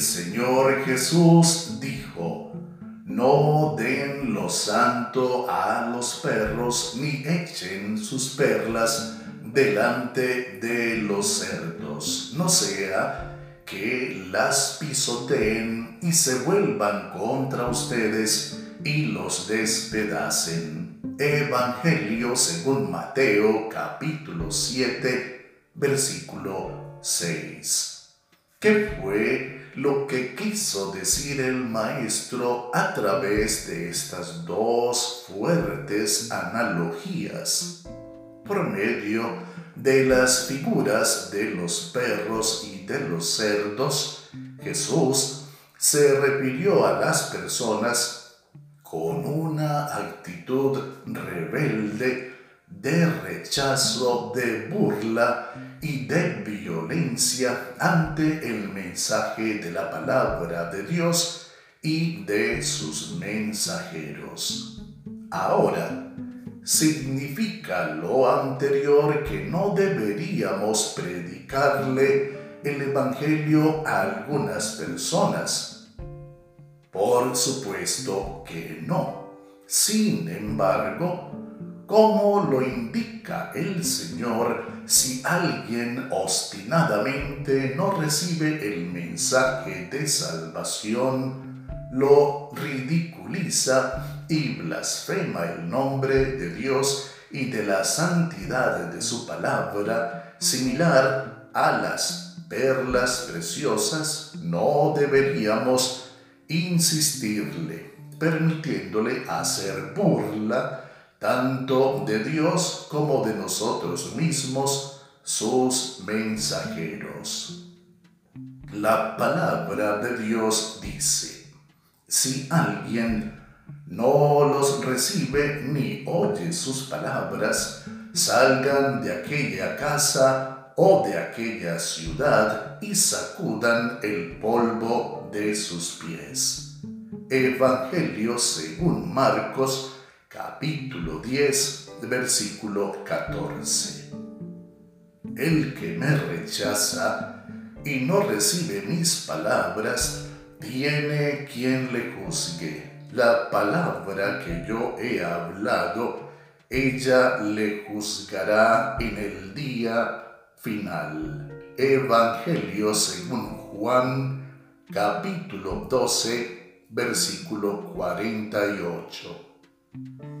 Señor Jesús dijo, no den lo santo a los perros, ni echen sus perlas delante de los cerdos, no sea que las pisoteen y se vuelvan contra ustedes y los despedacen. Evangelio según Mateo capítulo 7 versículo 6. ¿Qué fue lo que quiso decir el maestro a través de estas dos fuertes analogías? Por medio de las figuras de los perros y de los cerdos, Jesús se refirió a las personas con una actitud rebelde de rechazo, de burla y de violencia ante el mensaje de la palabra de Dios y de sus mensajeros. Ahora, significa lo anterior que no deberíamos predicarle el Evangelio a algunas personas. Por supuesto que no. Sin embargo, como lo indica el Señor, si alguien obstinadamente no recibe el mensaje de salvación, lo ridiculiza y blasfema el nombre de Dios y de la santidad de su palabra, similar a las perlas preciosas, no deberíamos insistirle, permitiéndole hacer burla tanto de Dios como de nosotros mismos, sus mensajeros. La palabra de Dios dice, si alguien no los recibe ni oye sus palabras, salgan de aquella casa o de aquella ciudad y sacudan el polvo de sus pies. Evangelio según Marcos capítulo 10, versículo 14. El que me rechaza y no recibe mis palabras, tiene quien le juzgue. La palabra que yo he hablado, ella le juzgará en el día final. Evangelio según Juan, capítulo 12, versículo 48. Thank you.